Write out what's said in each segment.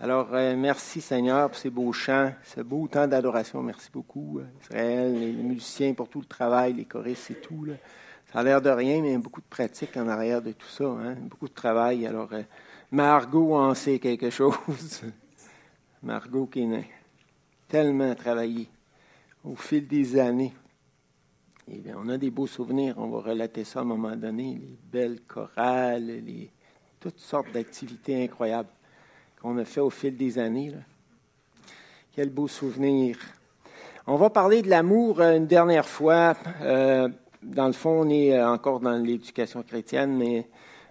Alors, euh, merci Seigneur pour ces beaux chants, ce beau temps d'adoration. Merci beaucoup, euh, Israël, les musiciens pour tout le travail, les choristes et tout. Ça a l'air de rien, mais beaucoup de pratique en arrière de tout ça, hein? beaucoup de travail. Alors, euh, Margot en sait quelque chose. Margot qui est tellement travaillé au fil des années. Et on a des beaux souvenirs, on va relater ça à un moment donné, les belles chorales, les, toutes sortes d'activités incroyables qu'on a fait au fil des années. Quel beau souvenir. On va parler de l'amour euh, une dernière fois. Euh, dans le fond, on est euh, encore dans l'éducation chrétienne, mais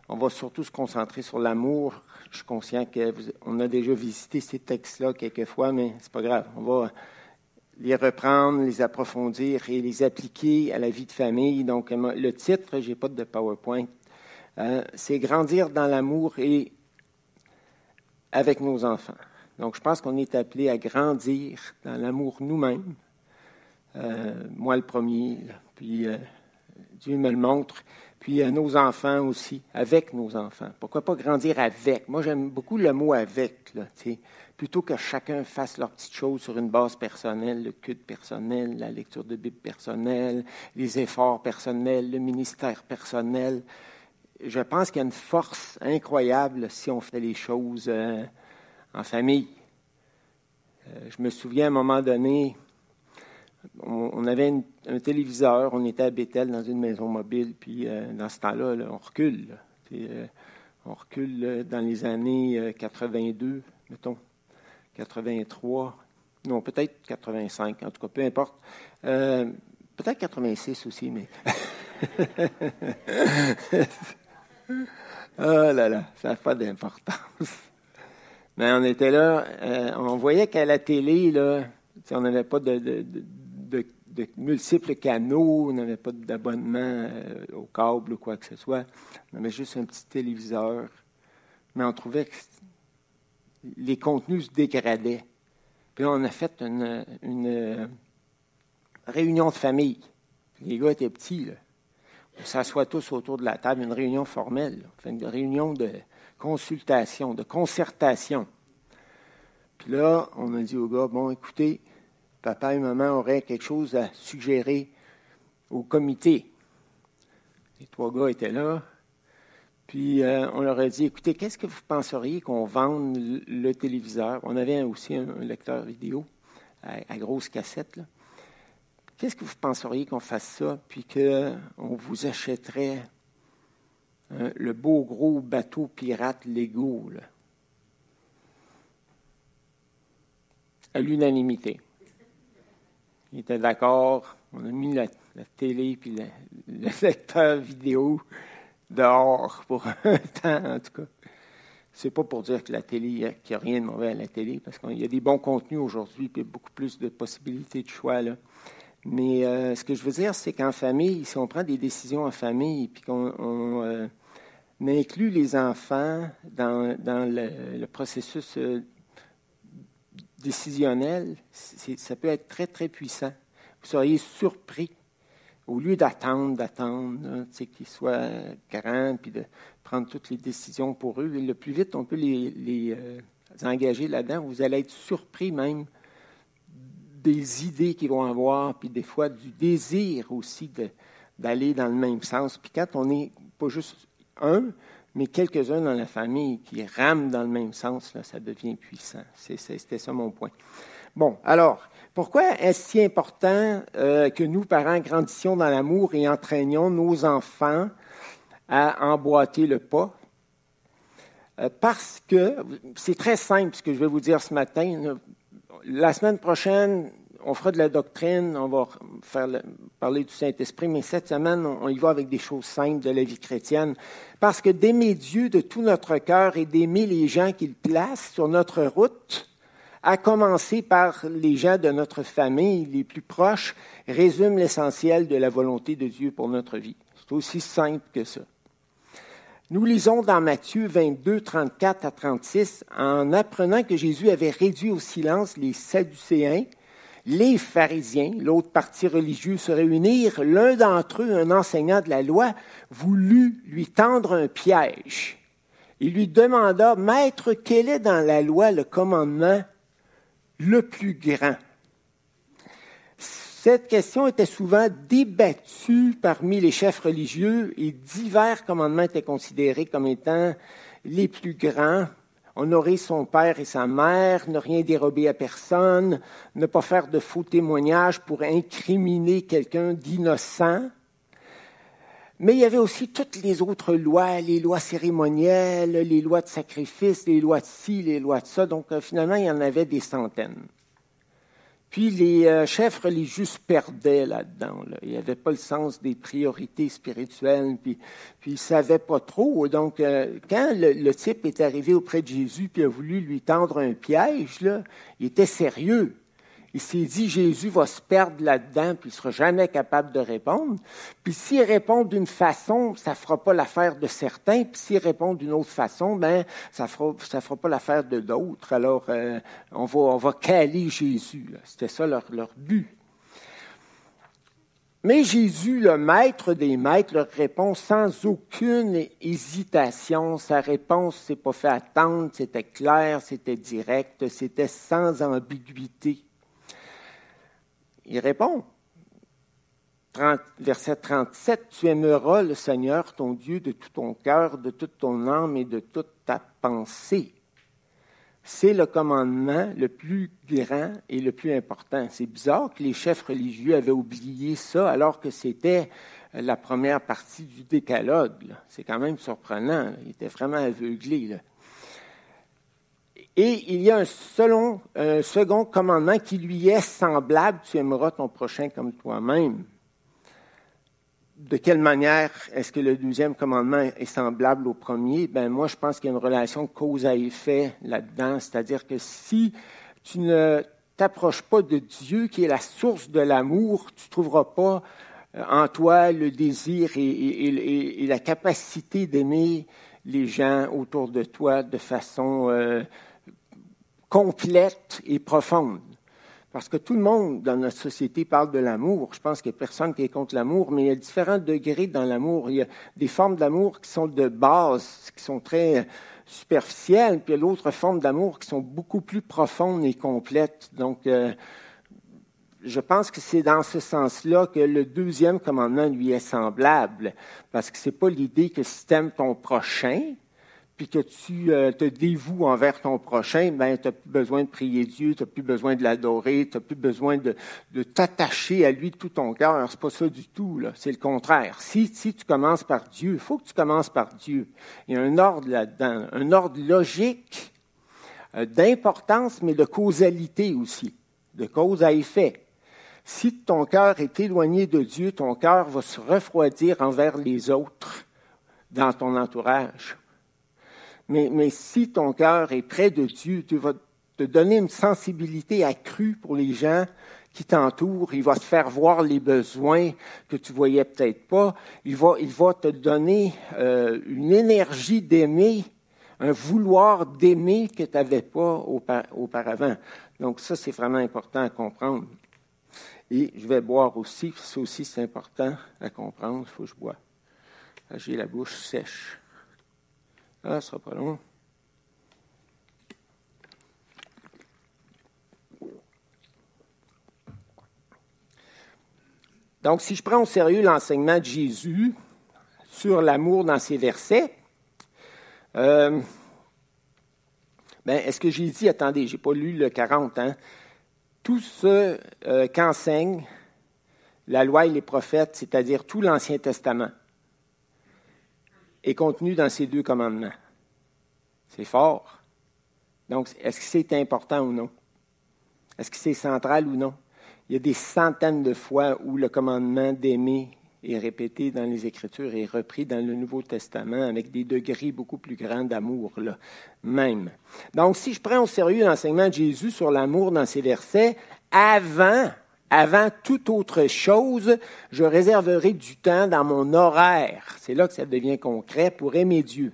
on va surtout se concentrer sur l'amour. Je suis conscient qu'on a déjà visité ces textes-là quelques fois, mais c'est pas grave. On va les reprendre, les approfondir et les appliquer à la vie de famille. Donc, le titre, j'ai pas de PowerPoint, c'est Grandir dans l'amour et avec nos enfants. Donc, je pense qu'on est appelé à grandir dans l'amour nous-mêmes. Euh, moi, le premier, puis euh, Dieu me le montre, puis à nos enfants aussi, avec nos enfants. Pourquoi pas grandir avec? Moi, j'aime beaucoup le mot avec, là, plutôt que chacun fasse leurs petites choses sur une base personnelle, le culte personnel, la lecture de Bible personnelle, les efforts personnels, le ministère personnel je pense qu'il y a une force incroyable si on fait les choses euh, en famille. Euh, je me souviens à un moment donné, on, avait un téléviseur, on était à Bethel dans une maison mobile, puis euh, dans ce temps-là, on recule. on recule dans les années 82, mettons, 83, non, peut-être 85, en tout cas, peu importe. peut-être 86 aussi, mais. Oh là là, ça n'a pas d'importance. Mais on était là, euh, on voyait qu'à la télé, là, on n'avait pas de, multiples canaux, on n'avait pas d'abonnement euh, au câble ou quoi que ce soit. On avait juste un petit téléviseur. Mais on trouvait que les contenus se dégradaient. Puis on a fait une, une euh, réunion de famille. Les gars étaient petits, là s'assoit tous autour de la table, une réunion formelle, une réunion de consultation, de concertation. Puis là, on a dit au gars, bon, écoutez, papa et maman auraient quelque chose à suggérer au comité. Les trois gars étaient là. Puis euh, on leur a dit, écoutez, qu'est-ce que vous penseriez qu'on vende le, téléviseur? On avait aussi un, lecteur vidéo à, grosse cassette. Là. Qu'est-ce que vous penseriez qu'on fasse ça, puis qu'on vous achèterait hein, le beau gros bateau pirate Lego, à l'unanimité. Il était d'accord, on a mis la, télé puis le lecteur vidéo dehors pour un temps, en tout cas. C'est pas pour dire que la télé, qu'il n'y a rien de mauvais à la télé, parce qu'il y a des bons contenus aujourd'hui, puis beaucoup plus de possibilités de choix. Là. Mais euh, ce que je veux dire, c'est qu'en famille, si on prend des décisions en famille, puis qu'on euh, inclut les enfants dans, le, processus euh, décisionnel, ça peut être très, très puissant. Vous seriez surpris. Au lieu d'attendre, d'attendre, qu'ils soient grands, puis de prendre toutes les décisions pour eux, le plus vite on peut les engager là-dedans, vous allez être surpris même des idées qu'ils vont avoir, puis des fois du désir aussi d'aller dans le même sens. Puis quand on n'est pas juste un, mais quelques-uns dans la famille qui rament dans le même sens, ça devient puissant. C'était ça mon point. Bon, alors, pourquoi est-ce si important euh, que nous, parents, grandissions dans l'amour et entraînions nos enfants à emboîter le pas? Euh, parce que c'est très simple ce que je vais vous dire ce matin. La semaine prochaine, on fera de la doctrine, on va faire parler du Saint-Esprit, mais cette semaine, on, y va avec des choses simples de la vie chrétienne. Parce que d'aimer Dieu de tout notre cœur et d'aimer les gens qu'il place sur notre route, à commencer par les gens de notre famille les plus proches, résume l'essentiel de la volonté de Dieu pour notre vie. C'est aussi simple que ça. Nous lisons dans Matthieu 22, 34 à 36, en apprenant que Jésus avait réduit au silence les Sadducéens, les pharisiens, l'autre partie religieuse, se réunirent. L'un d'entre eux, un enseignant de la loi, voulut lui tendre un piège. Il lui demanda, Maître, quel est dans la loi le commandement le plus grand? Cette question était souvent débattue parmi les chefs religieux et divers commandements étaient considérés comme étant les plus grands. Honorer son père et sa mère, ne rien dérober à personne, ne pas faire de faux témoignages pour incriminer quelqu'un d'innocent. Mais il y avait aussi toutes les autres lois, les lois cérémonielles, les lois de sacrifice, les lois de ci, les lois de ça. Donc euh, finalement, il y en avait des centaines. Puis les euh, chefs religieux se perdaient là-dedans. Ils n'avaient pas le sens des priorités spirituelles, puis, puis ils ne savaient pas trop. Donc, euh, quand le, type est arrivé auprès de Jésus puis a voulu lui tendre un piège, là, il était sérieux. Il s'est dit, Jésus va se perdre là-dedans, puis il ne sera jamais capable de répondre. Puis s'il répond d'une façon, ça ne fera pas l'affaire de certains, puis s'il répond d'une autre façon, ben ça ne fera, pas l'affaire de d'autres. Alors, euh, on, va, on va caler Jésus. C'était ça leur, leur but. Mais Jésus, le maître des maîtres, leur répond sans aucune hésitation. Sa réponse s'est pas fait attendre, c'était clair, c'était direct, c'était sans ambiguïté. Il répond, verset 37, Tu aimeras le Seigneur ton Dieu de tout ton cœur, de toute ton âme et de toute ta pensée. C'est le commandement le plus grand et le plus important. C'est bizarre que les chefs religieux avaient oublié ça alors que c'était la première partie du décalogue. C'est quand même surprenant. Ils étaient vraiment aveuglés. Et il y a un, second commandement qui lui est semblable, tu aimeras ton prochain comme toi-même. De quelle manière est-ce que le deuxième commandement est semblable au premier? Ben moi, je pense qu'il y a une relation cause à effet là-dedans, c'est-à-dire que si tu ne t'approches pas de Dieu, qui est la source de l'amour, tu ne trouveras pas euh, en toi le désir et, la capacité d'aimer les gens autour de toi de façon euh, complète et profonde. Parce que tout le monde dans notre société parle de l'amour. Je pense qu'il n'y a personne qui est contre l'amour, mais il y a différents degrés dans l'amour. Il y a des formes d'amour qui sont de base, qui sont très superficielles, puis il y a d'autres formes d'amour qui sont beaucoup plus profondes et complètes. Donc, euh, je pense que c'est dans ce sens-là que le deuxième commandement lui est semblable, parce que ce n'est pas l'idée que si tu aimes ton prochain, puis que tu euh, te dévoues envers ton prochain, ben, tu n'as plus besoin de prier Dieu, tu n'as plus besoin de l'adorer, tu n'as plus besoin de, t'attacher à lui de tout ton cœur. C'est pas ça du tout, là. C'est le contraire. Si, si tu commences par Dieu, il faut que tu commences par Dieu. Il y a un ordre là-dedans, un ordre logique, euh, d'importance, mais de causalité aussi, de cause à effet. Si ton cœur est éloigné de Dieu, ton cœur va se refroidir envers les autres dans ton entourage. Mais, si ton cœur est près de Dieu, tu vas te donner une sensibilité accrue pour les gens qui t'entourent. Il va te faire voir les besoins que tu voyais peut-être pas. Il va, il va te donner euh, une énergie d'aimer, un vouloir d'aimer que tu n'avais pas auparavant. Donc ça, c'est vraiment important à comprendre. Et je vais boire aussi, ça aussi c'est important à comprendre, il faut que je bois. J'ai la bouche sèche. Ah, pas. Donc, si je prends au sérieux l'enseignement de Jésus sur l'amour dans ces versets, euh, ben, est-ce que j'ai dit, attendez, je n'ai pas lu le 40, hein, tout ce euh, qu'enseigne la loi et les prophètes, c'est-à-dire tout l'Ancien Testament, est contenu dans ces deux commandements. C'est fort. Donc, est-ce que c'est important ou non? Est-ce que c'est central ou non? Il y a des centaines de fois où le commandement d'aimer est répété dans les Écritures et repris dans le Nouveau Testament avec des degrés beaucoup plus grands d'amour, là, même. Donc, si je prends au sérieux l'enseignement de Jésus sur l'amour dans ces versets, avant avant toute autre chose, je réserverai du temps dans mon horaire. C'est là que ça devient concret pour aimer Dieu.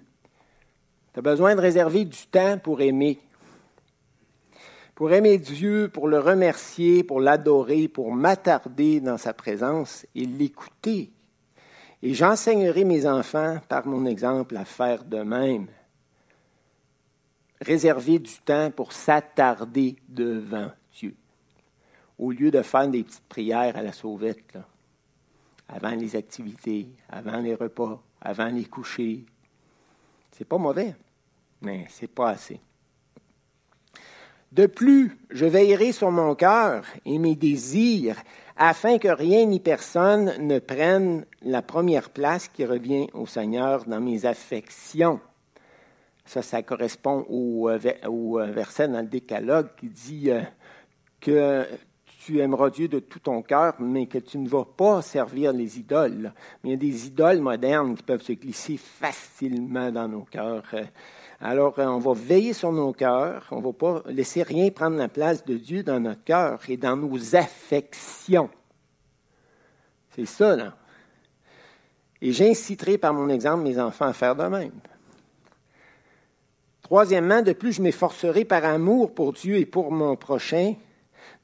Tu as besoin de réserver du temps pour aimer. Pour aimer Dieu, pour le remercier, pour l'adorer, pour m'attarder dans sa présence et l'écouter. Et j'enseignerai mes enfants, par mon exemple, à faire de même. réserver du temps pour s'attarder devant. Au lieu de faire des petites prières à la sauvette, avant les activités, avant les repas, avant les couchers. C'est pas mauvais, mais c'est pas assez. De plus, je veillerai sur mon cœur et mes désirs afin que rien ni personne ne prenne la première place qui revient au Seigneur dans mes affections. Ça, ça correspond au, euh, euh, verset dans le décalogue qui dit euh, que tu aimeras Dieu de tout ton cœur, mais que tu ne vas pas servir les idoles. Il y a des idoles modernes qui peuvent se glisser facilement dans nos cœurs. Alors, on va veiller sur nos cœurs, on ne va pas laisser rien prendre la place de Dieu dans notre cœur et dans nos affections. C'est ça, là. Et j'inciterai par mon exemple mes enfants à faire de même. Troisièmement, de plus, je m'efforcerai par amour pour Dieu et pour mon prochain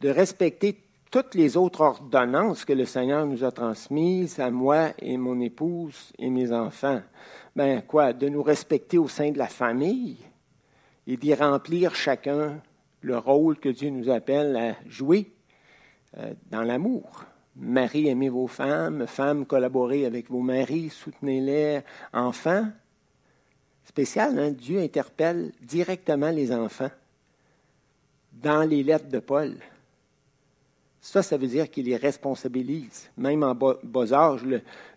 de respecter toutes les autres ordonnances que le Seigneur nous a transmises à moi et mon épouse et mes enfants ben quoi, de nous respecter au sein de la famille et d'y remplir chacun le rôle que Dieu nous appelle à jouer euh, dans l'amour. Marie, aimez vos femmes, femmes, collaborez avec vos maris, soutenez-les, enfants. Spécial, hein? Dieu interpelle directement les enfants dans les lettres de Paul. Ça, ça veut dire qu'il les responsabilise. Même en bas, âge,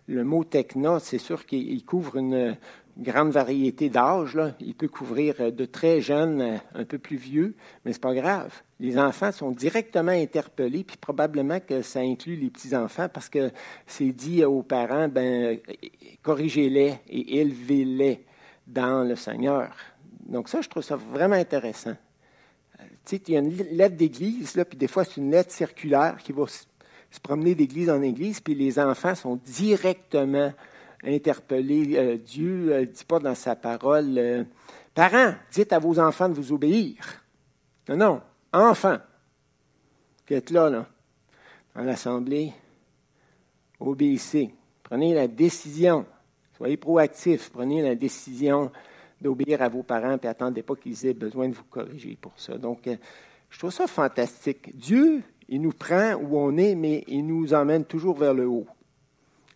le, mot techna, c'est sûr qu'il couvre une grande variété d'âges. Il peut couvrir de très jeunes un peu plus vieux, mais ce n'est pas grave. Les enfants sont directement interpellés, puis probablement que ça inclut les petits-enfants parce que c'est dit aux parents, ben, corrigez-les et élevez-les dans le Seigneur. Donc ça, je trouve ça vraiment intéressant. Tu sais, il y a une lettre d'église, là, puis des fois, c'est une lettre circulaire qui va se promener d'église en église, puis les enfants sont directement interpellés. Euh, Dieu ne euh, dit pas dans sa parole euh, Parents, dites à vos enfants de vous obéir. Non, non, enfants, qui êtes là, là, dans l'Assemblée, obéissez. Prenez la décision. Soyez proactifs. Prenez la décision d'obéir à vos parents, et attendez pas qu'ils aient besoin de vous corriger pour ça. Donc, euh, je trouve ça fantastique. Dieu, il nous prend où on est, mais il nous emmène toujours vers le haut.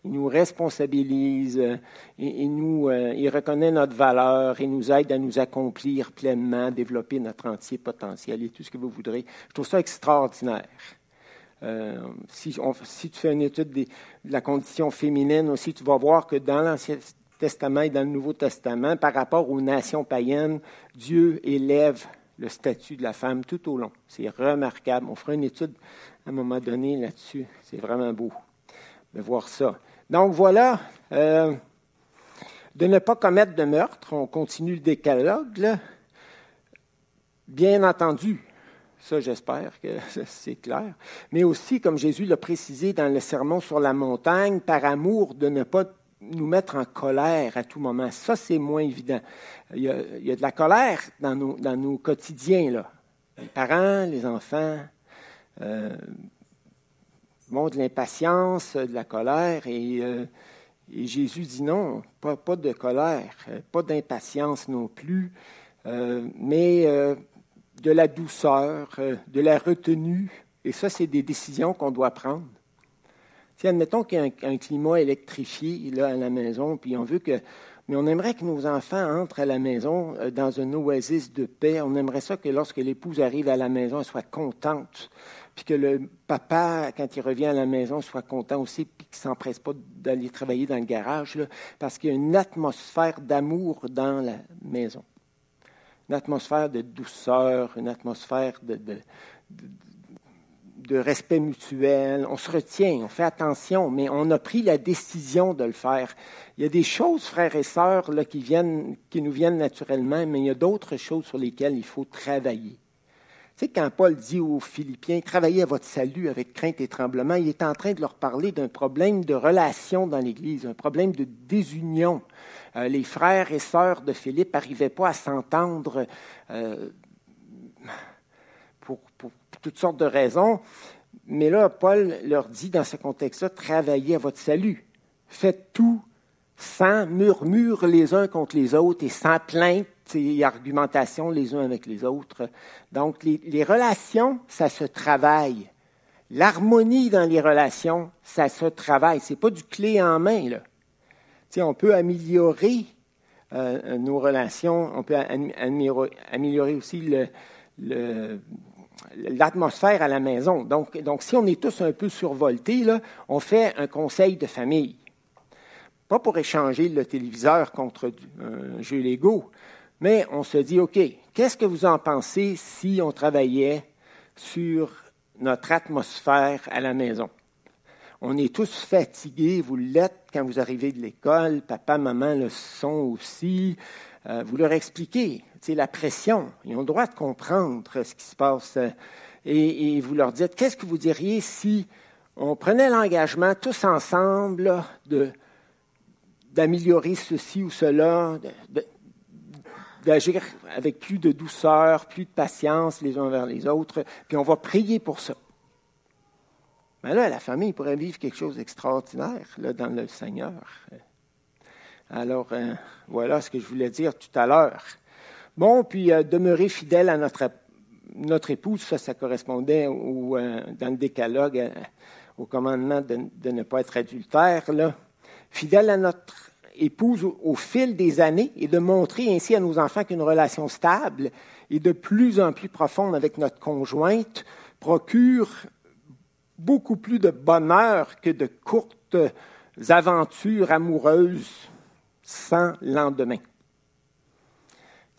Il nous responsabilise, euh, il, nous, euh, il reconnaît notre valeur, il nous aide à nous accomplir pleinement, développer notre entier potentiel et tout ce que vous voudrez. Je trouve ça extraordinaire. si, si, tu fais une étude de la condition féminine aussi, tu vas voir que dans l'Ancien Testament et dans le Nouveau Testament, par rapport aux nations païennes, Dieu élève le statut de la femme tout au long. C'est remarquable. On fera une étude à un moment donné là-dessus. C'est vraiment beau de voir ça. Donc voilà, euh, de ne pas commettre de meurtre. On continue le décalogue. Bien entendu, ça j'espère que c'est clair, mais aussi, comme Jésus l'a précisé dans le sermon sur la montagne, par amour de ne pas nous mettre en colère à tout moment. Ça, c'est moins évident. Il y, a, de la colère dans nos, quotidiens. Là. Les parents, les enfants euh, de l'impatience, de la colère, et, euh, Jésus dit non, pas, pas de colère, pas d'impatience non plus, euh, mais euh, de la douceur, de la retenue. Et ça, c'est des décisions qu'on doit prendre. Si admettons qu'il y a un, climat électrifié là, à la maison, puis on veut que. Mais on aimerait que nos enfants entrent à la maison euh, dans un oasis de paix. On aimerait ça que lorsque l'épouse arrive à la maison, elle soit contente. Puis que le papa, quand il revient à la maison, soit content aussi, puis qu'il ne s'empresse pas d'aller travailler dans le garage, parce qu'il y a une atmosphère d'amour dans la maison. Une atmosphère de douceur, une atmosphère de respect mutuel, on se retient, on fait attention, mais on a pris la décision de le faire. Il y a des choses, frères et sœurs, là, qui, viennent, qui nous viennent naturellement, mais il y a d'autres choses sur lesquelles il faut travailler. Tu sais, quand Paul dit aux Philippiens, travaillez à votre salut avec crainte et tremblement, il est en train de leur parler d'un problème de relation dans l'Église, un problème de désunion. Euh, les frères et sœurs de Philippe n'arrivaient pas à s'entendre euh, pour, pour, toutes sortes de raisons. Mais là, Paul leur dit dans ce contexte-là, travaillez à votre salut. Faites tout sans murmure les uns contre les autres et sans plainte argumentation les uns avec les autres. Donc, les, relations, ça se travaille. L'harmonie dans les relations, ça se travaille. C'est pas du clé en main. Là. on peut améliorer euh, nos relations, on peut améliorer aussi l'atmosphère à la maison. Donc, si on est tous un peu survoltés, on fait un conseil de famille. Pas pour échanger le téléviseur contre un jeu Lego, mais on se dit, OK, qu'est-ce que vous en pensez si on travaillait sur notre atmosphère à la maison? On est tous fatigués, vous l'êtes quand vous arrivez de l'école, papa, maman le sont aussi. Euh, vous leur expliquez, la pression. Ils ont le droit de comprendre ce qui se passe. Et, vous leur dites, qu'est-ce que vous diriez si on prenait l'engagement tous ensemble d'améliorer ceci ou cela, d'agir avec plus de douceur, plus de patience les uns vers les autres, puis on va prier pour ça. Mais là, la famille pourrait vivre quelque chose d'extraordinaire dans le Seigneur. Alors, euh, voilà ce que je voulais dire tout à l'heure. Bon, puis euh, demeurer fidèle à notre, épouse, ça, ça correspondait au, euh, dans le décalogue au commandement de, ne pas être adultère. Là. Fidèle à notre épouse au, fil des années et de montrer ainsi à nos enfants qu'une relation stable et de plus en plus profonde avec notre conjointe procure beaucoup plus de bonheur que de courtes aventures amoureuses sans lendemain.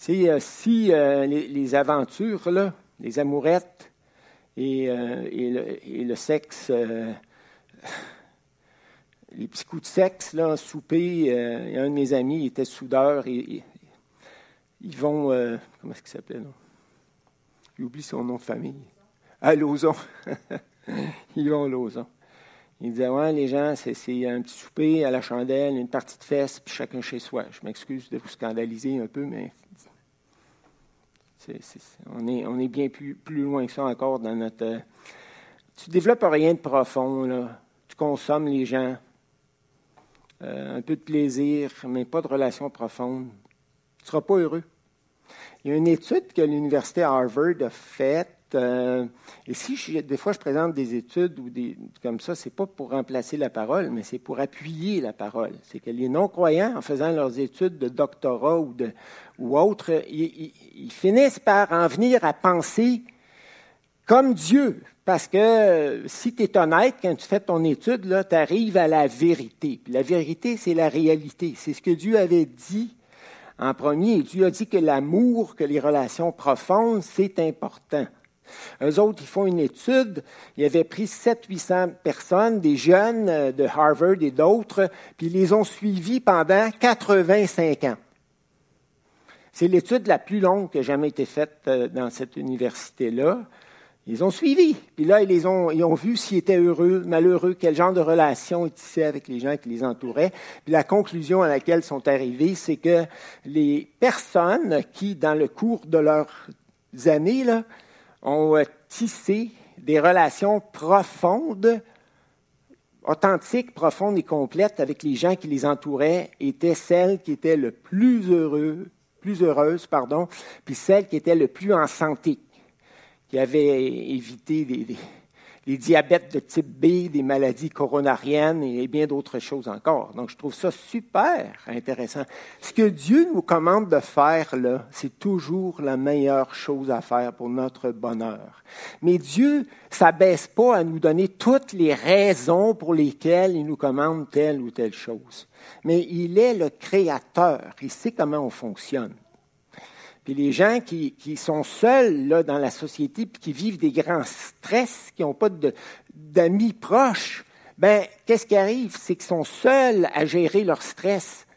Euh, si euh, les, aventures, là, les amourettes et, euh, le, sexe, les petits coups de sexe, là, souper, un de mes amis était soudeur et, ils vont, comment est-ce qu'il s'appelait, non? J'oublie son nom de famille. À Lauson. Ils vont Lauson. Il disait, ouais, les gens, c'est un petit souper à la chandelle, une partie de fesses, puis chacun chez soi. Je m'excuse de vous scandaliser un peu, mais on, est, on est bien plus, plus loin que ça encore dans notre... Euh, tu développes rien de profond, là. Tu consommes les gens. Euh, un peu de plaisir, mais pas de relation profonde. Tu ne seras pas heureux. Il y a une étude que l'Université Harvard a faite euh, et si des fois je présente des études ou des comme ça, c'est pas pour remplacer la parole, mais c'est pour appuyer la parole. C'est que les non-croyants, en faisant leurs études de doctorat ou de ou autres, ils, finissent par en venir à penser comme Dieu. Parce que si tu es honnête, quand tu fais ton étude, tu arrives à la vérité. la vérité, c'est la réalité. C'est ce que Dieu avait dit en premier. Dieu a dit que l'amour, que les relations profondes, c'est important. Eux autres, ils font une étude. Ils avaient pris 700-800 personnes, des jeunes euh, de Harvard et d'autres, puis ils les ont suivis pendant 85 ans. C'est l'étude la plus longue qui a jamais été faite euh, dans cette université-là. Ils ont suivi. Puis là, ils, les ont, ils ont vu s'ils étaient heureux, malheureux, quel genre de relation ils tissaient avec les gens qui les entouraient. Puis la conclusion à laquelle ils sont arrivés, c'est que les personnes qui, dans le cours de leurs années, là, ont tissé des relations profondes, authentiques, profondes et complètes avec les gens qui les entouraient, étaient celles qui étaient le plus heureux, plus heureuses, pardon, puis celles qui étaient le plus en santé, qui avaient évité des, les diabètes de type B, des maladies coronariennes et bien d'autres choses encore. Donc, je trouve ça super intéressant. Ce que Dieu nous commande de faire, là, c'est toujours la meilleure chose à faire pour notre bonheur. Mais Dieu s'abaisse pas à nous donner toutes les raisons pour lesquelles il nous commande telle ou telle chose. Mais il est le créateur. Il sait comment on fonctionne. Les gens qui, sont seuls là, dans la société, puis qui vivent des grands stress, qui n'ont pas d'amis proches, ben qu'est-ce qui arrive? C'est qu'ils sont seuls à gérer leur stress.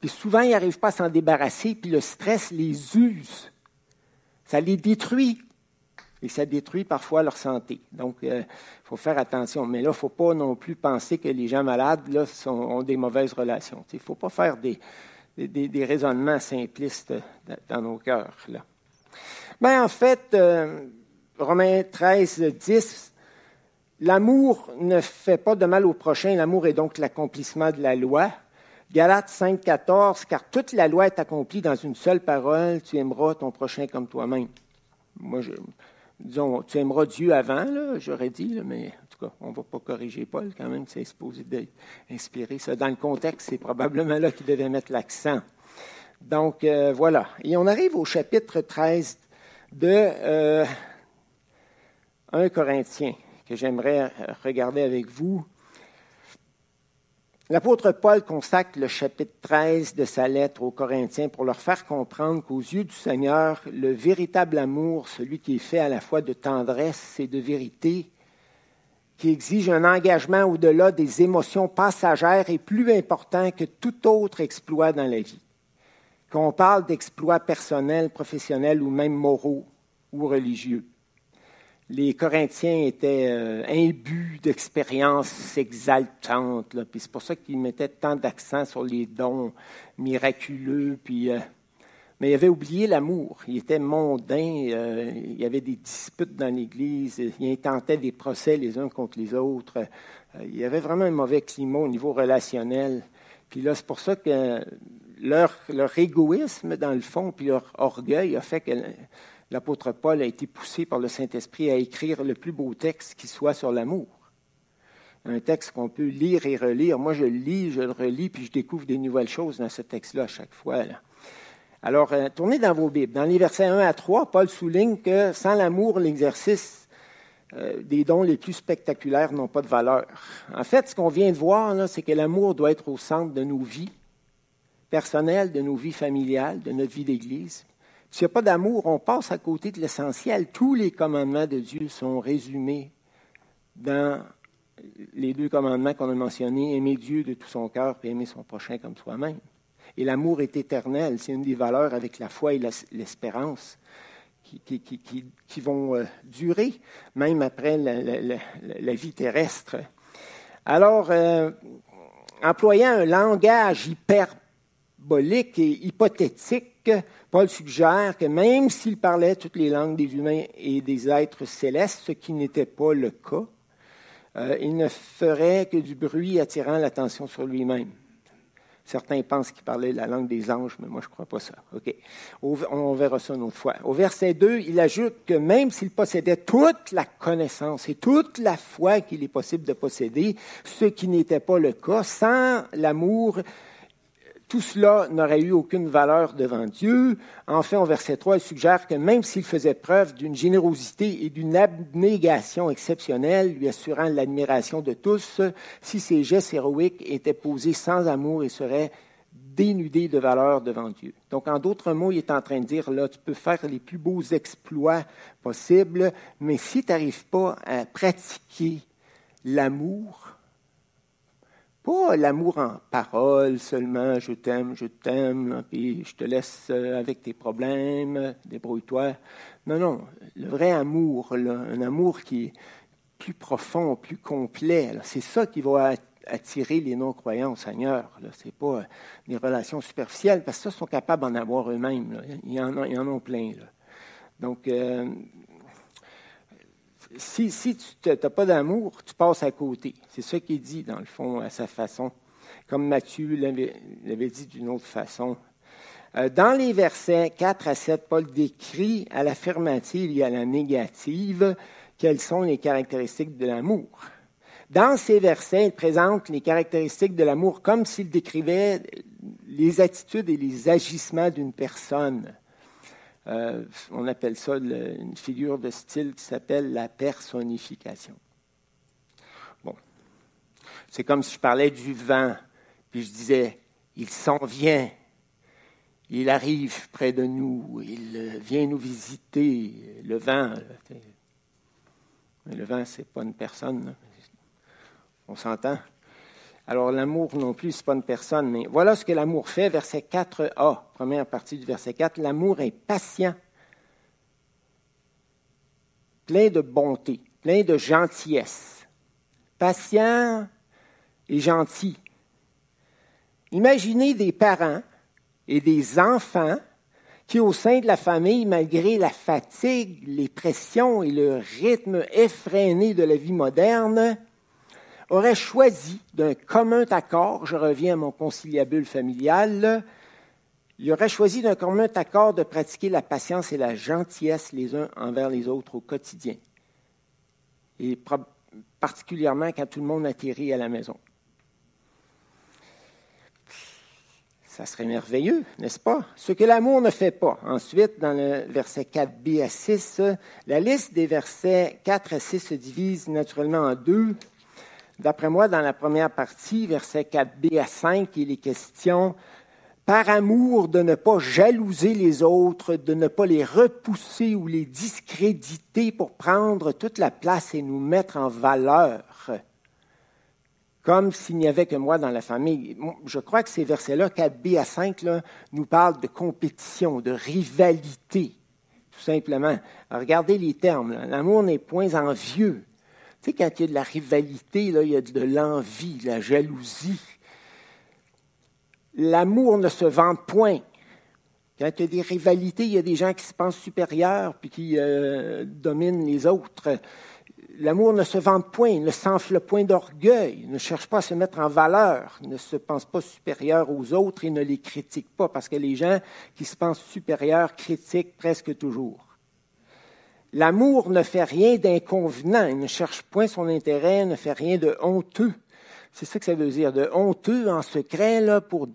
Puis souvent, ils n'arrivent pas à s'en débarrasser, puis le stress les use. Ça les détruit. Et ça détruit parfois leur santé. Donc, il euh, faut faire attention. Mais là, il ne faut pas non plus penser que les gens malades là, ont des mauvaises relations. Il ne faut pas faire des, des, raisonnements simplistes dans nos cœurs. Là. Ben, en fait, euh, Romains 13, 10, l'amour ne fait pas de mal au prochain, l'amour est donc l'accomplissement de la loi. Galates 5, 14, car toute la loi est accomplie dans une seule parole, tu aimeras ton prochain comme toi-même. Moi, je, disons, tu aimeras Dieu avant, j'aurais dit, mais en tout cas, on ne va pas corriger Paul quand même, c'est supposé d'être inspiré. Ça, dans le contexte, c'est probablement là qu'il devait mettre l'accent. Donc, euh, voilà. Et on arrive au chapitre 13 de euh, 1 Corinthiens, que j'aimerais regarder avec vous. L'apôtre Paul consacre le chapitre 13 de sa lettre aux Corinthiens pour leur faire comprendre qu'aux yeux du Seigneur, le véritable amour, celui qui est fait à la fois de tendresse et de vérité, qui exige un engagement au-delà des émotions passagères, est plus important que tout autre exploit dans la vie. Qu'on parle d'exploits personnels, professionnels ou même moraux ou religieux les Corinthiens étaient euh, imbus d'expériences exaltantes. Puis c'est pour ça qu'ils mettaient tant d'accent sur les dons miraculeux. Puis, euh, mais ils avaient oublié l'amour. Ils étaient mondains. Euh, il y avait des disputes dans l'Église. Ils intentaient des procès les uns contre les autres. il y avait vraiment un mauvais climat au niveau relationnel. Puis là, c'est pour ça que leur, leur égoïsme, dans le fond, puis leur orgueil a fait que l'apôtre Paul a été poussé par le Saint-Esprit à écrire le plus beau texte qui soit sur l'amour. Un texte qu'on peut lire et relire. Moi, je le lis, je le relis, puis je découvre des nouvelles choses dans ce texte-là à chaque fois. Alors, euh, tournez dans vos Bibles. Dans les versets 1 à 3, Paul souligne que sans l'amour, l'exercice euh, des dons les plus spectaculaires n'ont pas de valeur. En fait, ce qu'on vient de voir, c'est que l'amour doit être au centre de nos vies personnelles, de nos vies familiales, de notre vie d'Église. S'il n'y a pas d'amour, on passe à côté de l'essentiel. Tous les commandements de Dieu sont résumés dans les deux commandements qu'on a mentionnés, aimer Dieu de tout son cœur et aimer son prochain comme soi-même. Et l'amour est éternel, c'est une des valeurs avec la foi et l'espérance qui, vont euh, durer, même après la, vie terrestre. Alors, euh, employant un langage hyperbolique et hypothétique, Paul suggère que même s'il parlait toutes les langues des humains et des êtres célestes, ce qui n'était pas le cas, euh, il ne ferait que du bruit attirant l'attention sur lui-même. Certains pensent qu'il parlait la langue des anges, mais moi je ne crois pas ça. OK. On verra ça une autre fois. Au verset 2, il ajoute que même s'il possédait toute la connaissance et toute la foi qu'il est possible de posséder, ce qui n'était pas le cas, sans l'amour tout cela n'aurait eu aucune valeur devant Dieu. Enfin, au verset 3, il suggère que même s'il faisait preuve d'une générosité et d'une abnégation exceptionnelle, lui assurant l'admiration de tous, si ses gestes héroïques étaient posés sans amour, il serait dénudé de valeur devant Dieu. Donc, en d'autres mots, il est en train de dire, là, tu peux faire les plus beaux exploits possibles, mais si tu n'arrives pas à pratiquer l'amour, pas l'amour en parole seulement, je t'aime, je t'aime, puis je te laisse euh, avec tes problèmes, débrouille-toi. Non, non, le vrai amour, un amour qui est plus profond, plus complet, c'est ça qui va attirer les non-croyants au Seigneur. Ce n'est pas des relations superficielles, parce que ça, ils sont capables d'en avoir eux-mêmes. Ils, en ont, en plein. Donc, euh, si, tu n'as pas d'amour, tu passes à côté. C'est ça qu'il dit, dans le fond, à sa façon. Comme Matthieu l'avait dit d'une autre façon. Euh, dans les versets 4 à 7, Paul décrit à l'affirmative et à la négative quelles sont les caractéristiques de l'amour. Dans ces versets, il présente les caractéristiques de l'amour comme s'il décrivait les attitudes et les agissements d'une personne. Euh, on appelle ça une figure de style qui s'appelle la personnification. Bon. C'est comme si je parlais du vent, puis je disais, il s'en vient, il arrive près de nous, il vient nous visiter. Le vent, le vent, c'est pas une personne, on s'entend? Alors l'amour non plus, ce pas une personne, mais voilà ce que l'amour fait, verset 4a, première partie du verset 4. L'amour est patient, plein de bonté, plein de gentillesse. Patient et gentil. Imaginez des parents et des enfants qui, au sein de la famille, malgré la fatigue, les pressions et le rythme effréné de la vie moderne, aurait choisi d'un commun accord, je reviens à mon conciliabule familial, il aurait choisi d'un commun accord de pratiquer la patience et la gentillesse les uns envers les autres au quotidien, et particulièrement quand tout le monde atterrit à la maison. Ça serait merveilleux, n'est-ce pas? Ce que l'amour ne fait pas. Ensuite, dans le verset 4b à 6, la liste des versets 4 à 6 se divise naturellement en deux. D'après moi, dans la première partie, verset 4b à 5, il est question par amour de ne pas jalouser les autres, de ne pas les repousser ou les discréditer pour prendre toute la place et nous mettre en valeur comme s'il n'y avait que moi dans la famille. Je crois que ces versets-là, 4b à 5, nous parlent de compétition, de rivalité, tout simplement. regardez les termes. L'amour n'est point envieux. Quand il y a de la rivalité, il y a de l'envie, de la jalousie. L'amour ne se vante point. Quand il y a des rivalités, il y a des gens qui se pensent supérieurs puis qui euh, dominent les autres l'amour ne se vante point, ne s'enfle point d'orgueil, ne cherche pas à se mettre en valeur, ne se pense pas supérieur aux autres et ne les critique pas, parce que les gens qui se pensent supérieurs critiquent presque toujours. L'amour ne fait rien d'inconvenant, il ne cherche point son intérêt, ne fait rien de honteux. C'est ça que ça veut dire, de honteux en secret, là, pour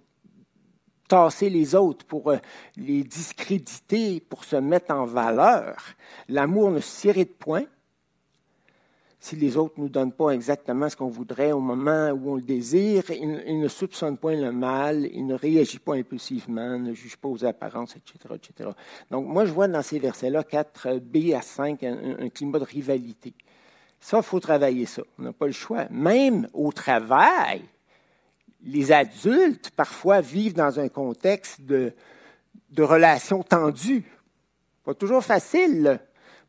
tasser les autres, pour euh, les discréditer, pour se mettre en valeur. L'amour ne s'irrite point, si les autres ne nous donnent pas exactement ce qu'on voudrait au moment où on le désire, il, ne soupçonne point le mal, il ne réagit pas impulsivement, ne juge pas aux apparences, etc. etc. Donc, moi, je vois dans ces versets-là, 4b à 5, un, climat de rivalité. Ça, il faut travailler ça. On n'a pas le choix. Même au travail, les adultes, parfois, vivent dans un contexte de, de relations tendues. Pas toujours facile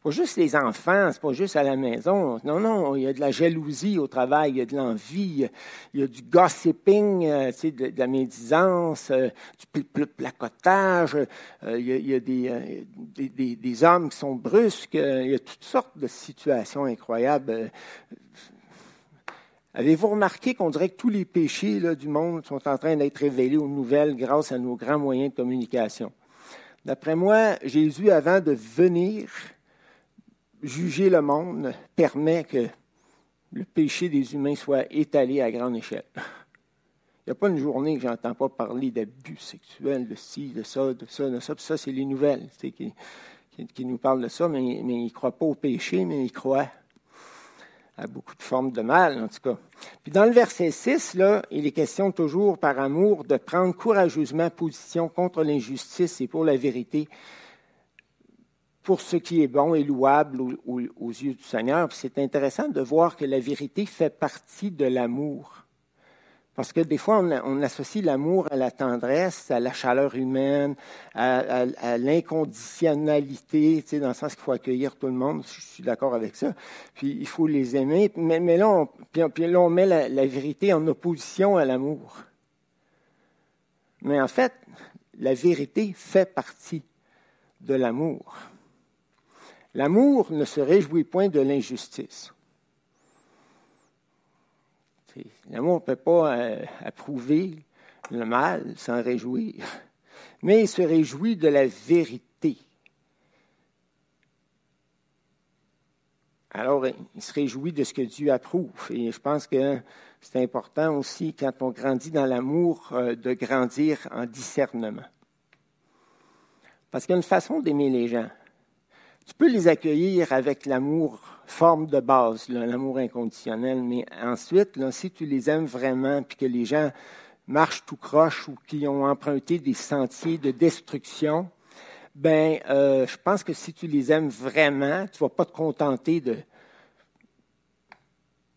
pas juste les enfants, c'est pas juste à la maison. Non, non, il y a de la jalousie au travail, il y a de l'envie, il y a du gossiping, euh, tu sais, de, la médisance, euh, du placotage, euh, il, y a, des, des, hommes qui sont brusques, il y a toutes sortes de situations incroyables. Avez-vous remarqué qu'on dirait que tous les péchés là, du monde sont en train d'être révélés aux nouvelles grâce à nos grands moyens de communication? D'après moi, Jésus, avant de venir, juger le monde permet que le péché des humains soit étalé à grande échelle. Il n'y a pas une journée que j'entends pas parler d'abus sexuels, de ci, de ça, de ça, de ça. Puis ça, c'est les nouvelles qui, qui, nous parlent de ça, mais, ils ne croient pas au péché, mais ils croient à beaucoup de formes de mal, en tout cas. Puis dans le verset 6, là, il est question toujours, par amour, de prendre courageusement position contre l'injustice et pour la vérité pour ce qui est bon et louable aux, yeux du Seigneur. C'est intéressant de voir que la vérité fait partie de l'amour. Parce que des fois, on, associe l'amour à la tendresse, à la chaleur humaine, à, l'inconditionnalité, tu sais, dans le sens qu'il faut accueillir tout le monde. Je suis d'accord avec ça. Puis il faut les aimer. Mais, là, on, met la vérité en opposition à l'amour. Mais en fait, la vérité fait partie de l'amour. L'amour ne se réjouit point de l'injustice. L'amour ne peut pas euh, approuver le mal, s'en réjouir, mais il se réjouit de la vérité. Alors, il se réjouit de ce que Dieu approuve. Et je pense que c'est important aussi, quand on grandit dans l'amour, euh, de grandir en discernement. Parce qu'il y a une façon d'aimer les gens. Tu peux les accueillir avec l'amour, forme de base, l'amour inconditionnel, mais ensuite, si tu les aimes vraiment, puis que les gens marchent tout croche ou qui ont emprunté des sentiers de destruction, ben, euh, je pense que si tu les aimes vraiment, tu ne vas pas te contenter de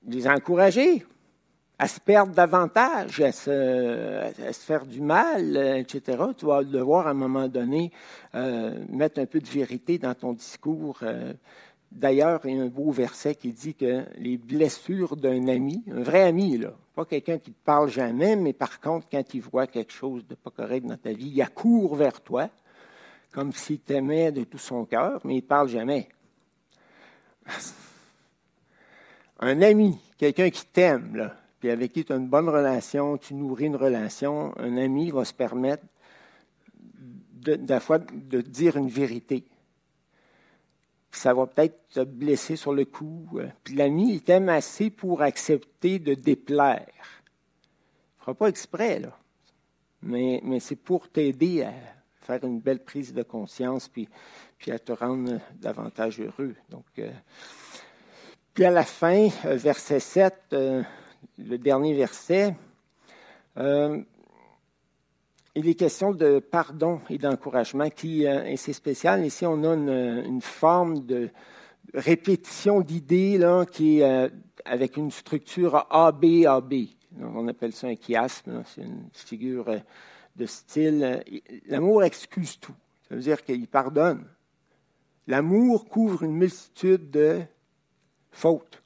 les encourager à se perdre davantage, à se, faire du mal, etc. Tu vas devoir à un moment donné euh, mettre un peu de vérité dans ton discours. Euh. D'ailleurs, il y a un beau verset qui dit que les blessures d'un ami, un vrai ami, là, pas quelqu'un qui ne te parle jamais, mais par contre, quand il voit quelque chose de pas correct dans ta vie, il accourt vers toi, comme s'il t'aimait de tout son cœur, mais il ne parle jamais. Un ami, quelqu'un qui t'aime, là, avec qui tu as une bonne relation, tu nourris une relation, un ami va se permettre de, de, dire une vérité. Ça va peut-être te blesser sur le coup. Euh, puis l'ami, il t'aime assez pour accepter de déplaire. Il ne fera pas exprès, là. Mais, mais c'est pour t'aider à faire une belle prise de conscience, puis, puis à te rendre davantage heureux. Donc, euh, puis à la fin, euh, verset 7, le dernier verset, euh, il est question de pardon et d'encouragement qui euh, est spécial. Ici, on a une, forme de répétition d'idées qui est euh, avec une structure AB, AB. on appelle ça un chiasme, c'est une figure de style. L'amour excuse tout. Ça veut dire qu'il pardonne. L'amour couvre une multitude de fautes.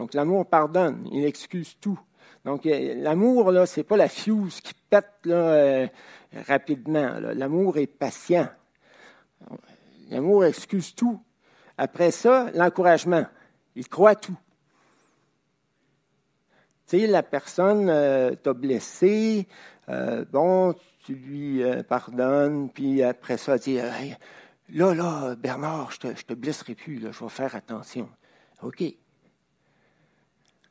Donc l'amour pardonne, il excuse tout. Donc euh, l'amour, là, c'est pas la fuse qui pète euh, rapidement. L'amour est patient. L'amour excuse tout. Après ça, l'encouragement. Il croit tout. Tu sais, la personne euh, t'a blessé, bon, tu lui pardonnes, puis après ça, tu dis, là, là, Bernard, je te, te blesserai plus, je vais faire attention. OK.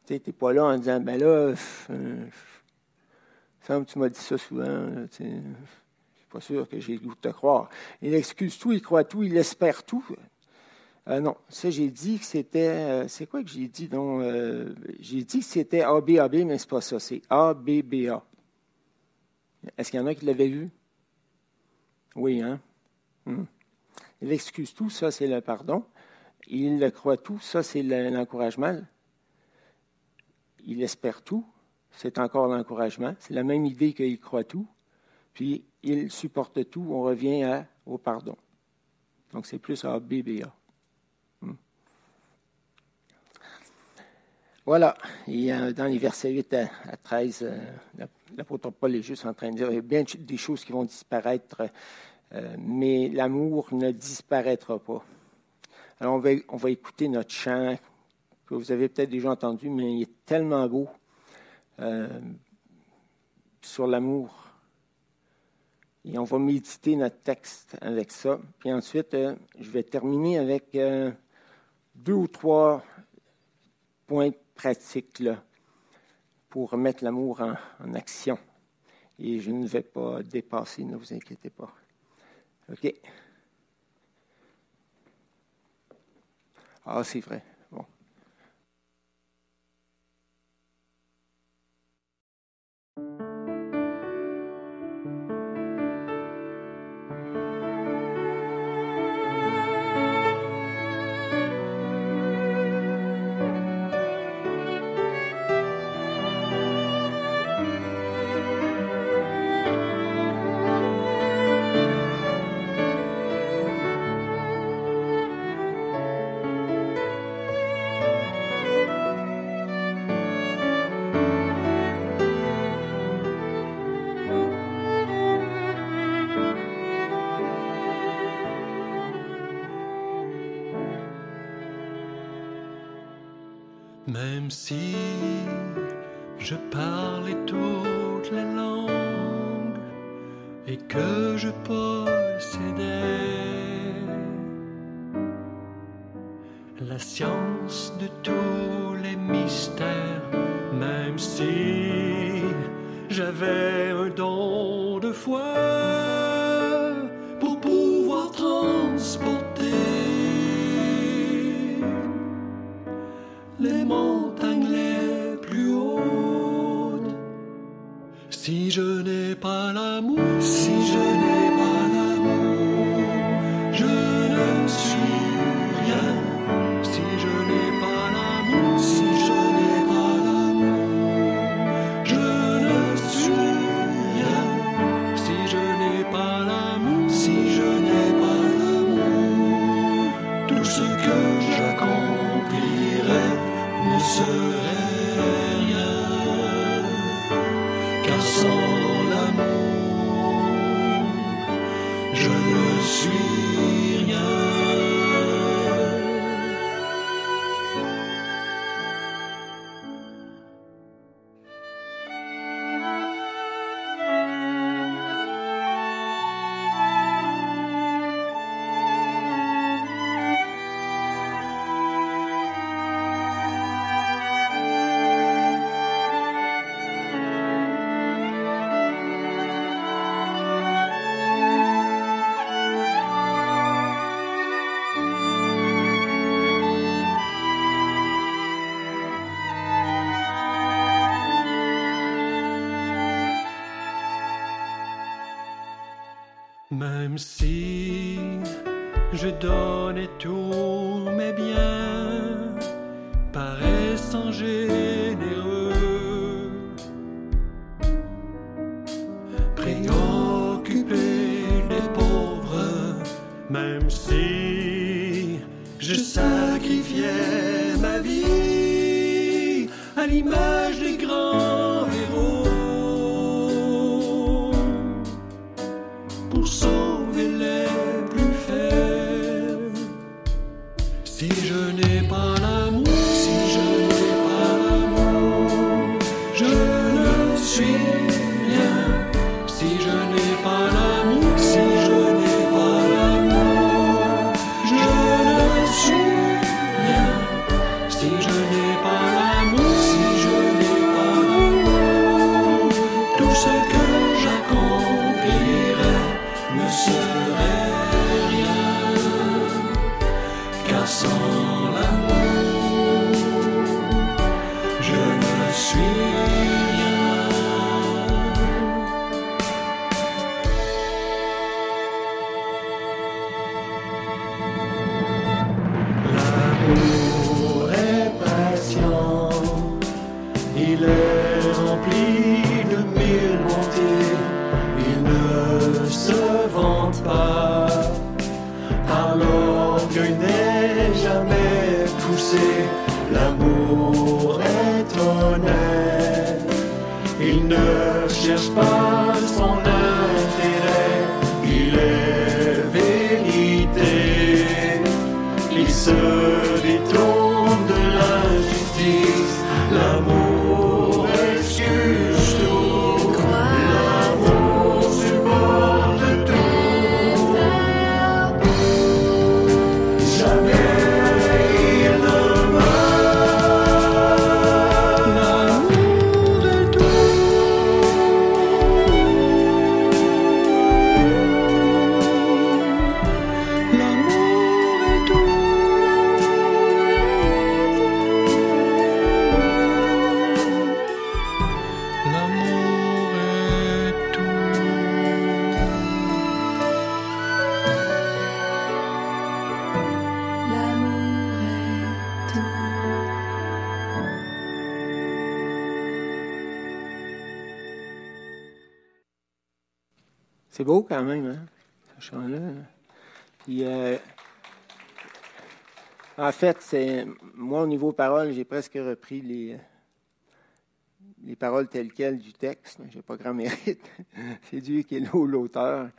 Tu n'es pas là en disant, ben là, euh, semble que tu m'as dit ça souvent. Je ne suis pas sûr que j'ai le goût de te croire. Il excuse tout, il croit tout, il espère tout. Euh, non, ça, j'ai dit que c'était. Euh, c'est quoi que j'ai dit? Donc, j'ai dit que c'était ABAB, mais ce n'est pas ça. C'est ABBA. Est-ce qu'il y en a qui l'avaient vu? Oui, hein? Hmm. Il excuse tout, ça, c'est le pardon. Il le croit tout, ça, c'est l'encouragement il espère tout, c'est encore l'encouragement. C'est la même idée qu'il croit tout, puis il supporte tout, on revient au pardon. Donc c'est plus A, B, B, A. Hmm. Voilà. Et dans les versets 8 à, 13, euh, l'apôtre Paul est juste en train de dire il y a bien des choses qui vont disparaître, euh, mais l'amour ne disparaîtra pas. Alors on va écouter notre chant que vous avez peut-être déjà entendu, mais il est tellement beau euh, sur l'amour. Et on va méditer notre texte avec ça. Puis ensuite, euh, je vais terminer avec euh, deux ou trois points pratiques pour mettre l'amour en, action. Et je ne vais pas dépasser, ne vous inquiétez pas. OK? Ah, c'est vrai. Même si je parlais toutes les langues et que je possédais la science de tous les mystères, même si j'avais un don de foi Si je n'ai pas l'amour, si je Même si je donnais tous mes biens, C'est beau quand même, hein, ce chant-là. Puis, euh, en fait, c'est moi, au niveau paroles, j'ai presque repris les, les paroles telles quelles du texte. Je n'ai pas grand mérite. c'est Dieu qui est là, l'auteur.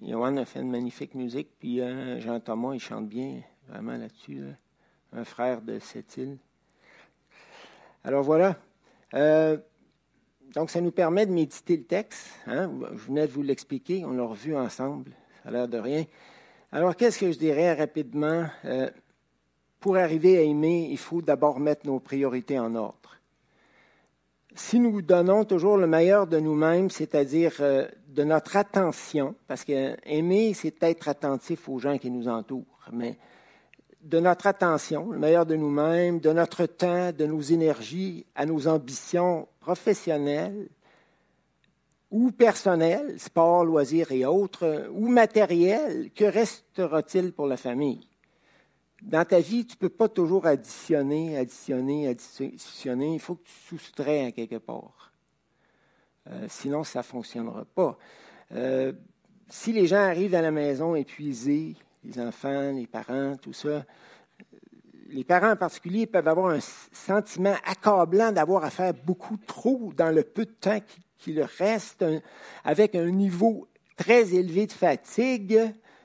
Johan a fait une magnifique musique, puis euh, Jean Thomas, il chante bien, vraiment là-dessus. là. Un frère de cette île. Alors voilà. Euh, donc, ça nous permet de méditer le texte. hein. Je venais de vous l'expliquer, on l'a revu ensemble. Ça a l'air de rien. Alors, qu'est-ce que je dirais rapidement? Euh, pour arriver à aimer, il faut d'abord mettre nos priorités en ordre. Si nous donnons toujours le meilleur de nous-mêmes, c'est-à-dire euh, de notre attention, parce que aimer, c'est être attentif aux gens qui nous entourent, mais de notre attention, le meilleur de nous-mêmes, de notre temps, de nos énergies, à nos ambitions professionnelles ou personnelles, sport, loisirs et autres, ou matérielles, que restera-t-il pour la famille? Dans ta vie, tu ne peux pas toujours additionner, additionner, additionner. Il faut que tu soustrais à quelque part. Euh, sinon, ça ne fonctionnera pas. Euh, si les gens arrivent à la maison épuisés, les enfants, les parents, tout ça, les parents en particulier peuvent avoir un sentiment accablant d'avoir à faire beaucoup trop dans le peu de temps qui, leur reste, avec un niveau très élevé de fatigue,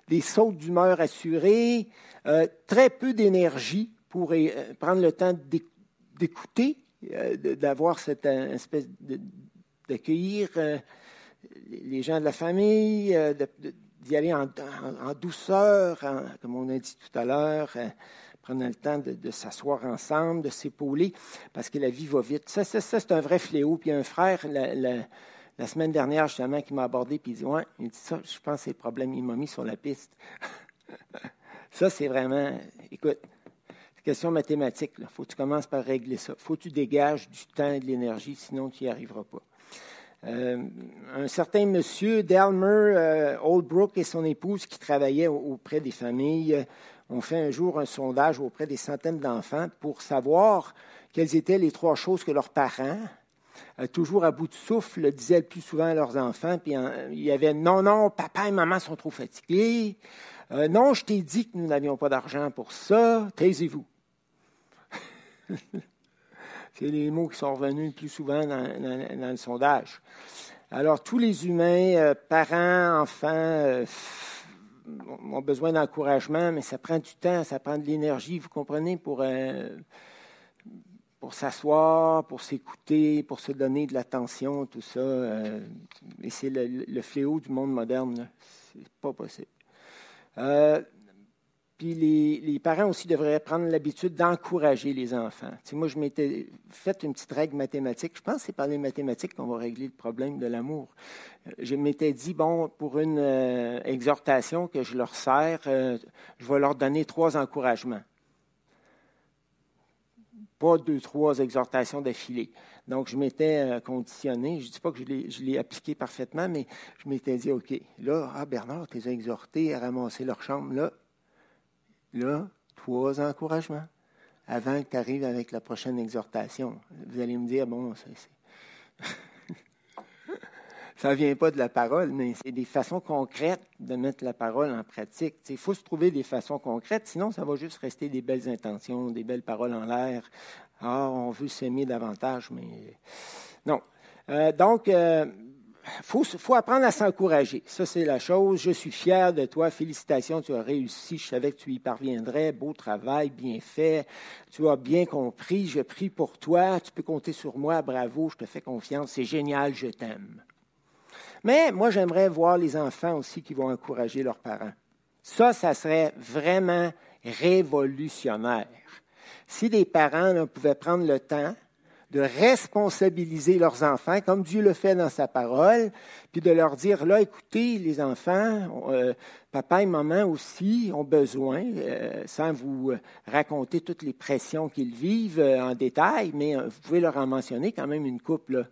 des sautes d'humeur assurées, euh, très peu d'énergie pour euh, prendre le temps d'éc- d'écouter, euh, d'avoir cette espèce d'accueillir les gens de la famille, de- d'y aller en, douceur, comme on a dit tout à l'heure, prendre le temps de, s'asseoir ensemble, de s'épauler, parce que la vie va vite. Ça, ça, ça, c'est un vrai fléau. Puis un frère, la, semaine dernière, justement, qui m'a abordé, puis il dit, ouais, il dit ça, je pense que c'est le problème, il m'a mis sur la piste. ça, c'est vraiment, écoute, c'est question mathématique. Il faut que tu commences par régler ça. faut que tu dégages du temps et de l'énergie, sinon tu n'y arriveras pas. Euh, un certain monsieur, Delmer euh, Oldbrook et son épouse qui travaillaient auprès des familles euh, ont fait un jour un sondage auprès des centaines d'enfants pour savoir quelles étaient les trois choses que leurs parents, toujours à bout de souffle, disaient le plus souvent à leurs enfants. Puis euh, il y avait non, non, papa et maman sont trop fatigués. Non, je t'ai dit que nous n'avions pas d'argent pour ça. Taisez-vous. C'est les mots qui sont revenus le plus souvent dans, le sondage. Alors, tous les humains, euh, parents, enfants, euh, ont besoin d'encouragement, mais ça prend du temps, ça prend de l'énergie, vous comprenez, pour, euh, pour s'asseoir, pour s'écouter, pour se donner de l'attention, tout ça. et c'est le, le fléau du monde moderne. C'est pas possible. Puis les, parents aussi devraient prendre l'habitude d'encourager les enfants. Moi, je m'étais fait une petite règle mathématique. Je pense que c'est par les mathématiques qu'on va régler le problème de l'amour. Euh, Je m'étais dit, bon, pour une euh, exhortation que je leur sers, euh, je vais leur donner trois encouragements. Pas deux, trois exhortations d'affilée. Donc, je m'étais conditionné. Je ne dis pas que je l'ai appliqué parfaitement, mais je m'étais dit, OK, là, ah, Bernard, tu les as exhortés à ramasser leur chambre. Là, là, trois encouragements avant que tu arrives avec la prochaine exhortation. Vous allez me dire, bon, ça ne vient pas de la parole, mais c'est des façons concrètes de mettre la parole en pratique. Il faut se trouver des façons concrètes, sinon ça va juste rester des belles intentions, des belles paroles en l'air. Ah, on veut s'aimer davantage, mais non. Euh, donc, il faut, faut apprendre à s'encourager. Ça, c'est la chose. Je suis fier de toi. Félicitations, tu as réussi. Je savais que tu y parviendrais. Beau travail, bien fait. Tu as bien compris. Je prie pour toi. Tu peux compter sur moi. Bravo, je te fais confiance. C'est génial, je t'aime. Mais moi, j'aimerais voir les enfants aussi qui vont encourager leurs parents. Ça, ça serait vraiment révolutionnaire. Si les parents là, pouvaient prendre le temps de responsabiliser leurs enfants, comme Dieu le fait dans sa parole, puis de leur dire, là, écoutez, les enfants, euh, papa et maman aussi ont besoin, euh, sans vous euh, raconter toutes les pressions qu'ils vivent en détail, mais vous pouvez leur en mentionner quand même une couple.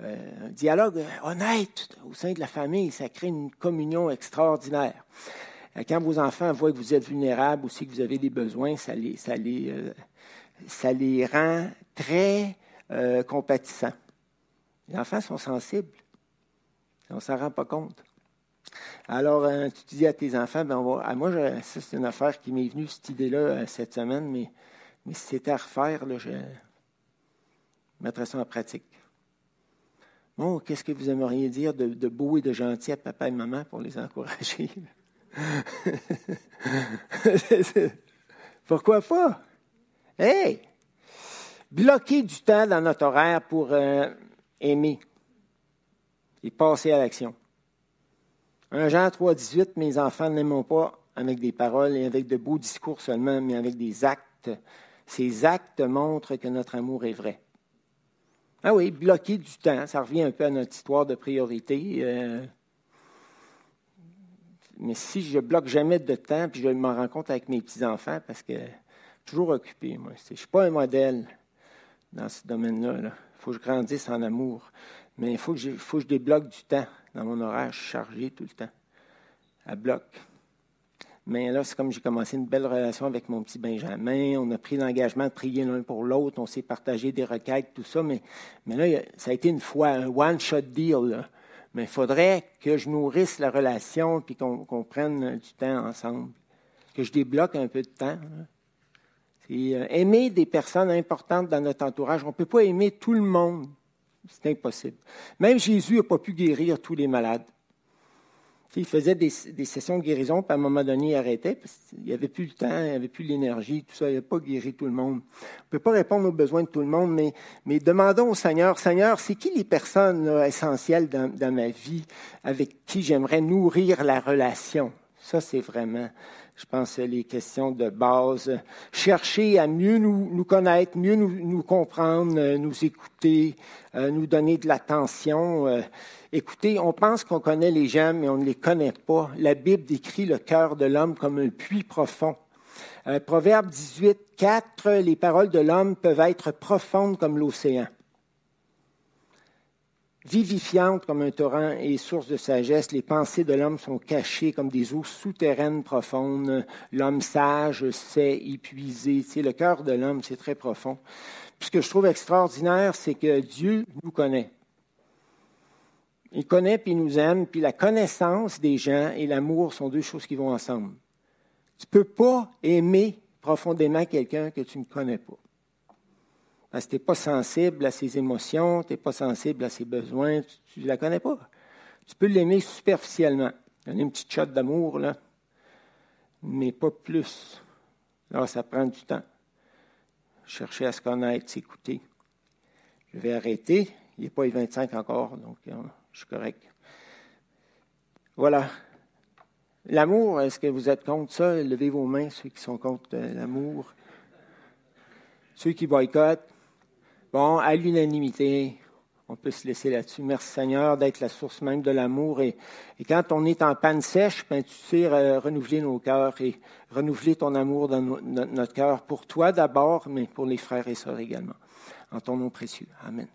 un dialogue honnête au sein de la famille, ça crée une communion extraordinaire. Quand vos enfants voient que vous êtes vulnérable aussi, que vous avez des besoins, ça les, ça les, ça les rend très euh, compatissants. Les enfants sont sensibles. On ne s'en rend pas compte. Alors, euh, tu dis à tes enfants, ben, ah, moi, je- ça, c'est une affaire qui m'est venue, cette idée-là, euh, cette semaine, mais, si c'était à refaire, je mettrais ça en pratique. Bon, qu'est-ce que vous aimeriez dire de, de beau et de gentil à papa et maman pour les encourager? Pourquoi pas? Hey! Bloquer du temps dans notre horaire pour euh, aimer et passer à l'action. 1 Jean 3, 18, mes enfants n'aiment pas avec des paroles et avec de beaux discours seulement, mais avec des actes. Ces actes montrent que notre amour est vrai. Ah oui, bloquer du temps, ça revient un peu à notre histoire de priorité. euh, mais si je bloque jamais de temps, puis je m'en rends compte avec mes petits-enfants, parce que toujours occupé, moi. Je ne suis pas un modèle dans ce domaine-là. Il faut que je grandisse en amour. Mais il faut faut que je débloque du temps dans mon horaire. Chargé tout le temps, à bloc. Mais là, c'est comme j'ai commencé une belle relation avec mon petit Benjamin. On a pris l'engagement de prier l'un pour l'autre. On s'est partagé des requêtes, tout ça. Mais, mais là, ça a été une fois un one-shot deal. Mais il faudrait que je nourrisse la relation puis qu'on prenne du temps ensemble. Que je débloque un peu de temps. C'est euh, aimer des personnes importantes dans notre entourage. On ne peut pas aimer tout le monde. C'est impossible. Même Jésus n'a pas pu guérir tous les malades. Il faisait des, sessions de guérison, puis à un moment donné, il arrêtait, parce qu'il n'y avait plus le temps, il n'y avait plus l'énergie, tout ça, il n'a pas guéri tout le monde. On ne peut pas répondre aux besoins de tout le monde, mais, demandons au Seigneur, Seigneur, c'est qui les personnes essentielles dans ma vie avec qui j'aimerais nourrir la relation? Ça, c'est vraiment, je pense, les questions de base. Chercher à mieux nous, nous connaître, mieux nous, nous comprendre, euh, nous écouter, euh, nous donner de l'attention. euh. Écoutez, on pense qu'on connaît les gens, mais on ne les connaît pas. La Bible décrit le cœur de l'homme comme un puits profond. Euh, Proverbe 18, 4, les paroles de l'homme peuvent être profondes comme l'océan. Vivifiante comme un torrent et source de sagesse. Les pensées de l'homme sont cachées comme des eaux souterraines profondes. L'homme sage sait épuiser. Tu sais, le cœur de l'homme, c'est très profond. Puis ce que je trouve extraordinaire, c'est que Dieu nous connaît. Il connaît puis il nous aime, puis la connaissance des gens et l'amour sont deux choses qui vont ensemble. Tu ne peux pas aimer profondément quelqu'un que tu ne connais pas. Parce que tu n'es pas sensible à ses émotions, tu n'es pas sensible à ses besoins, tu ne la connais pas. Tu peux l'aimer superficiellement. Donner une petite shot d'amour, là, mais pas plus. Alors, ça prend du temps. Chercher à se connaître, s'écouter. Je vais arrêter. Il n'est pas les 25 encore, donc euh, je suis correct. Voilà. L'amour, est-ce que vous êtes contre ça? Levez vos mains, ceux qui sont contre euh, l'amour. Ceux qui boycottent. Bon, à l'unanimité, on peut se laisser là-dessus. Merci Seigneur d'être la source même de l'amour. Et, quand on est en panne sèche, ben, tu sais renouveler nos cœurs et renouveler ton amour dans notre cœur pour toi d'abord, mais pour les frères et sœurs également. En ton nom précieux. Amen.